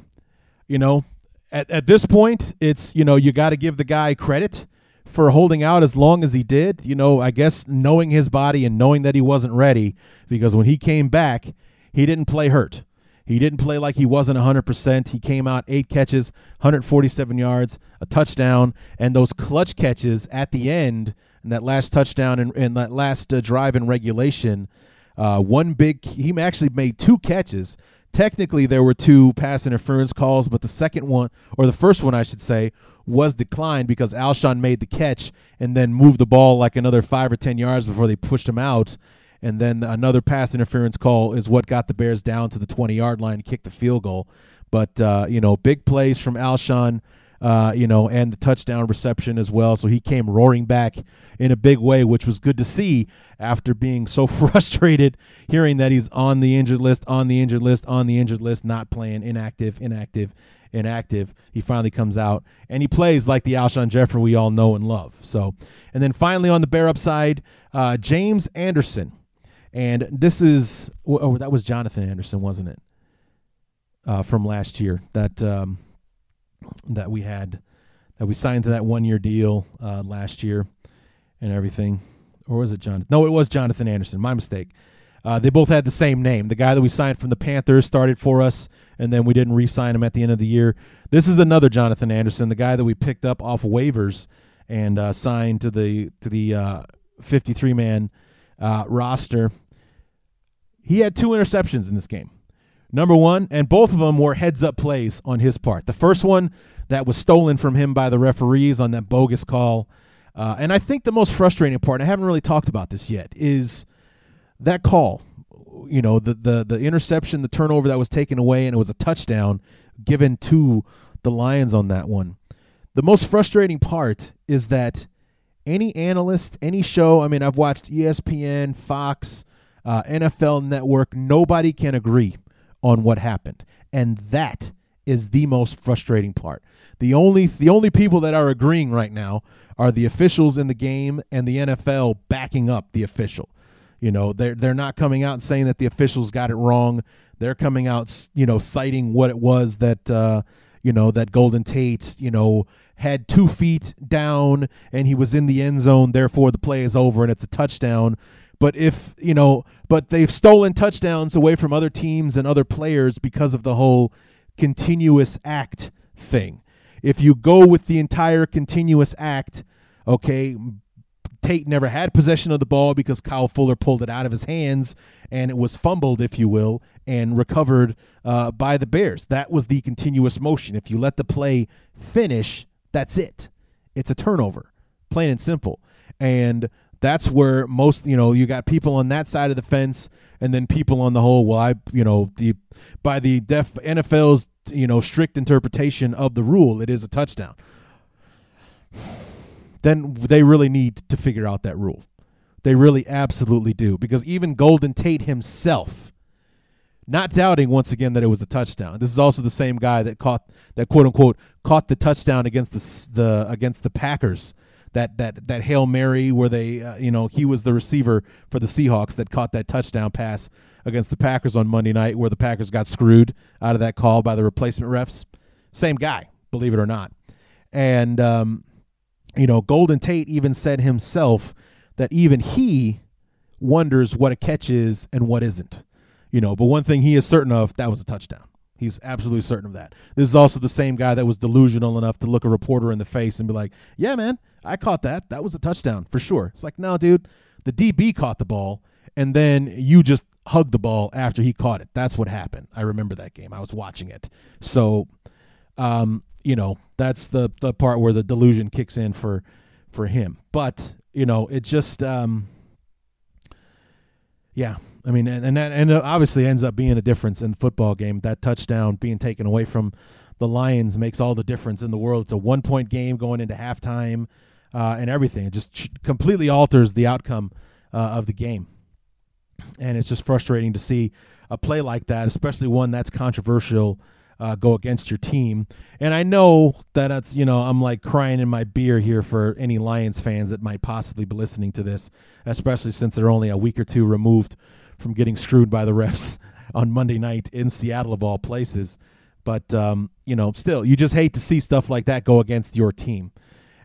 you know, at at this point, it's you know you got to give the guy credit for holding out as long as he did. You know, I guess knowing his body and knowing that he wasn't ready, because when he came back, he didn't play hurt. He didn't play like he wasn't 100%. He came out eight catches, 147 yards, a touchdown, and those clutch catches at the end, and that last touchdown and, and that last uh, drive in regulation. Uh, one big, he actually made two catches. Technically, there were two pass interference calls, but the second one, or the first one, I should say, was declined because Alshon made the catch and then moved the ball like another five or 10 yards before they pushed him out and then another pass interference call is what got the Bears down to the 20 yard line, and kicked the field goal. But uh, you know, big plays from Alshon, uh, you know, and the touchdown reception as well. So he came roaring back in a big way, which was good to see after being so frustrated hearing that he's on the injured list, on the injured list, on the injured list, not playing, inactive, inactive, inactive. He finally comes out and he plays like the Alshon Jeffery we all know and love. So, and then finally on the Bear upside, uh, James Anderson and this is oh that was Jonathan Anderson, wasn't it? Uh, from last year that um, that we had that we signed to that one year deal uh, last year and everything, or was it John? No, it was Jonathan Anderson. My mistake. Uh, they both had the same name. The guy that we signed from the Panthers started for us, and then we didn't re-sign him at the end of the year. This is another Jonathan Anderson, the guy that we picked up off waivers and uh, signed to the to the uh, 53 man uh, roster he had two interceptions in this game. Number one, and both of them were heads up plays on his part. The first one that was stolen from him by the referees on that bogus call. Uh, and I think the most frustrating part, I haven't really talked about this yet, is that call. You know, the, the, the interception, the turnover that was taken away, and it was a touchdown given to the Lions on that one. The most frustrating part is that any analyst, any show, I mean, I've watched ESPN, Fox, uh, NFL Network, nobody can agree on what happened, and that is the most frustrating part. The only the only people that are agreeing right now are the officials in the game and the NFL backing up the official. You know, they're they're not coming out and saying that the officials got it wrong. They're coming out, you know, citing what it was that uh, you know that Golden Tate, you know, had two feet down and he was in the end zone. Therefore, the play is over and it's a touchdown. But if, you know, but they've stolen touchdowns away from other teams and other players because of the whole continuous act thing. If you go with the entire continuous act, okay, Tate never had possession of the ball because Kyle Fuller pulled it out of his hands and it was fumbled, if you will, and recovered uh, by the Bears. That was the continuous motion. If you let the play finish, that's it. It's a turnover, plain and simple. And that's where most you know you got people on that side of the fence and then people on the whole well i you know the by the def nfl's you know strict interpretation of the rule it is a touchdown then they really need to figure out that rule they really absolutely do because even golden tate himself not doubting once again that it was a touchdown. This is also the same guy that caught that quote unquote caught the touchdown against the the against the Packers that that that hail mary where they uh, you know he was the receiver for the Seahawks that caught that touchdown pass against the Packers on Monday night where the Packers got screwed out of that call by the replacement refs. Same guy, believe it or not. And um, you know, Golden Tate even said himself that even he wonders what a catch is and what isn't. You know, but one thing he is certain of that was a touchdown. He's absolutely certain of that. This is also the same guy that was delusional enough to look a reporter in the face and be like, "Yeah, man, I caught that. That was a touchdown for sure." It's like, "No, dude, the DB caught the ball and then you just hugged the ball after he caught it. That's what happened. I remember that game. I was watching it. So, um, you know, that's the the part where the delusion kicks in for for him. But, you know, it just um yeah, I mean, and, and that and obviously ends up being a difference in the football game. That touchdown being taken away from the Lions makes all the difference in the world. It's a one point game going into halftime uh, and everything. It just completely alters the outcome uh, of the game. And it's just frustrating to see a play like that, especially one that's controversial uh, go against your team. And I know that it's, you know, I'm like crying in my beer here for any Lions fans that might possibly be listening to this, especially since they're only a week or two removed from getting screwed by the refs on Monday night in Seattle, of all places. But, um, you know, still, you just hate to see stuff like that go against your team.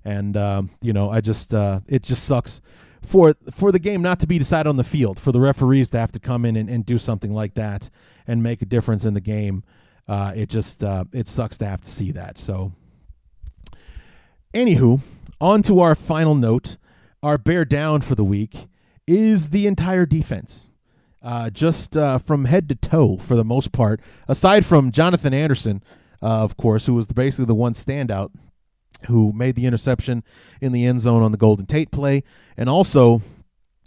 And, um, you know, I just, uh, it just sucks for for the game not to be decided on the field, for the referees to have to come in and, and do something like that and make a difference in the game uh, it just uh, it sucks to have to see that. So, anywho, on to our final note. Our bear down for the week is the entire defense. Uh, just uh, from head to toe for the most part, aside from Jonathan Anderson, uh, of course, who was basically the one standout who made the interception in the end zone on the Golden Tate play, and also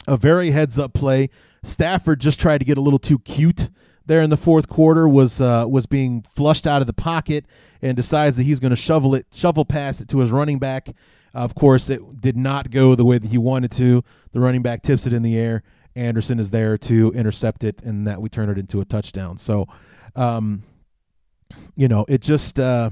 a very heads up play. Stafford just tried to get a little too cute there in the fourth quarter was uh, was being flushed out of the pocket and decides that he's going to shovel it, shovel pass it to his running back. of course, it did not go the way that he wanted to. The running back tips it in the air. Anderson is there to intercept it, and that we turn it into a touchdown. So, um, you know, it just uh,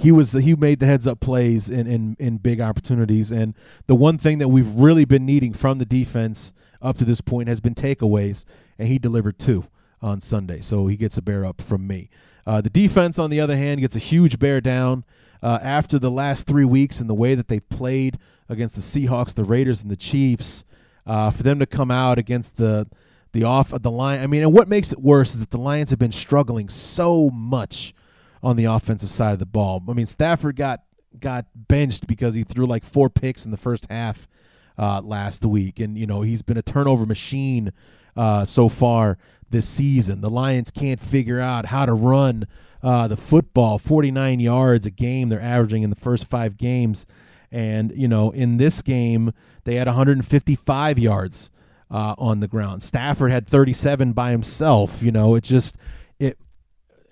he was he made the heads up plays in, in in big opportunities, and the one thing that we've really been needing from the defense up to this point has been takeaways, and he delivered two on Sunday. So he gets a bear up from me. Uh, the defense, on the other hand, gets a huge bear down uh, after the last three weeks and the way that they've played against the Seahawks, the Raiders, and the Chiefs. Uh, for them to come out against the the off of the line, I mean, and what makes it worse is that the Lions have been struggling so much on the offensive side of the ball. I mean, Stafford got got benched because he threw like four picks in the first half uh, last week, and you know he's been a turnover machine uh, so far this season. The Lions can't figure out how to run uh, the football. 49 yards a game they're averaging in the first five games. And, you know, in this game, they had 155 yards uh, on the ground. Stafford had 37 by himself. You know, it just,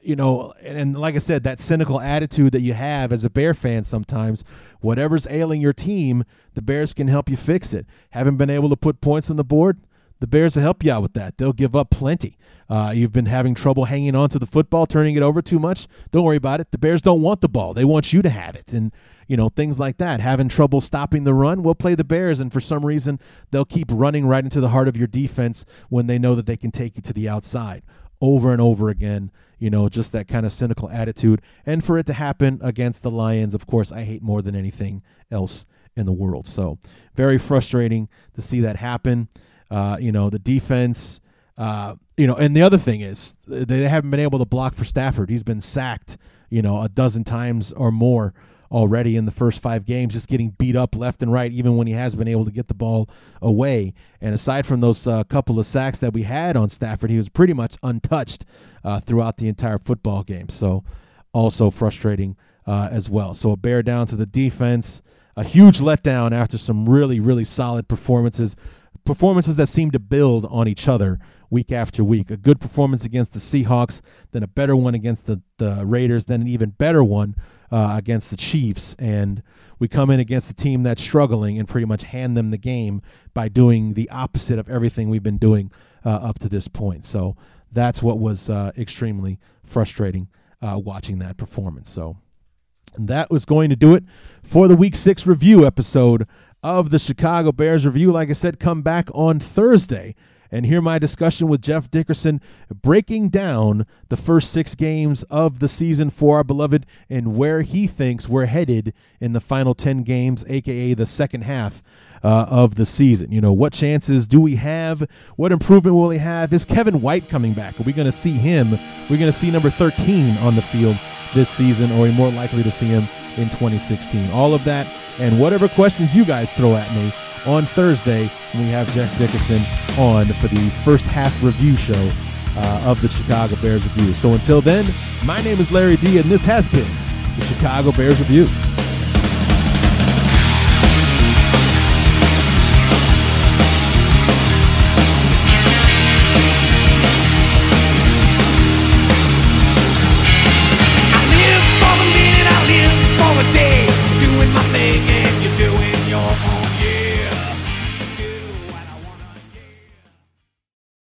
you know, and, and, like I said, that cynical attitude that you have as a Bear fan sometimes, whatever's ailing your team, the Bears can help you fix it. Haven't been able to put points on the board? the Bears will help you out with that. They'll give up plenty. Uh, you've been having trouble hanging on to the football, turning it over too much. Don't worry about it. The Bears don't want the ball. They want you to have it. And, you know, things like that. Having trouble stopping the run, we'll play the Bears. And for some reason, they'll keep running right into the heart of your defense when they know that they can take you to the outside over and over again. You know, just that kind of cynical attitude. And for it to happen against the Lions, of course, I hate more than anything else in the world. So, very frustrating to see that happen. Uh, you know, the defense. Uh, you know, and the other thing is they haven't been able to block for Stafford. He's been sacked, you know, a dozen times or more already in the first five games, just getting beat up left and right, even when he has been able to get the ball away. And aside from those uh, couple of sacks that we had on Stafford, he was pretty much untouched uh, throughout the entire football game. So, also frustrating uh, as well. So, a bear down to the defense. A huge letdown after some really, really solid performances performances that seem to build on each other week after week. A good performance against the Seahawks, then a better one against the, the Raiders, then an even better one uh, against the Chiefs. And we come in against a team that's struggling and pretty much hand them the game by doing the opposite of everything we've been doing uh, up to this point. So that's what was uh, extremely frustrating uh, watching that performance. So that was going to do it for the week six review episode of the Chicago Bears review. Like I said, come back on Thursday and hear my discussion with Jeff Dickerson breaking down the first six games of the season for our beloved and where he thinks we're headed in the final 10 games, aka the second half uh, of the season. You know, what chances do we have? What improvement will he have? Is Kevin White coming back? Are we going to see him? We're going to see number 13 on the field this season, or are we more likely to see him in 2016? All of that and whatever questions you guys throw at me on Thursday when we have Jeff Dickerson on for the first half review show uh, of the Chicago Bears Review. So until then, my name is Larry D, and this has been the Chicago Bears Review.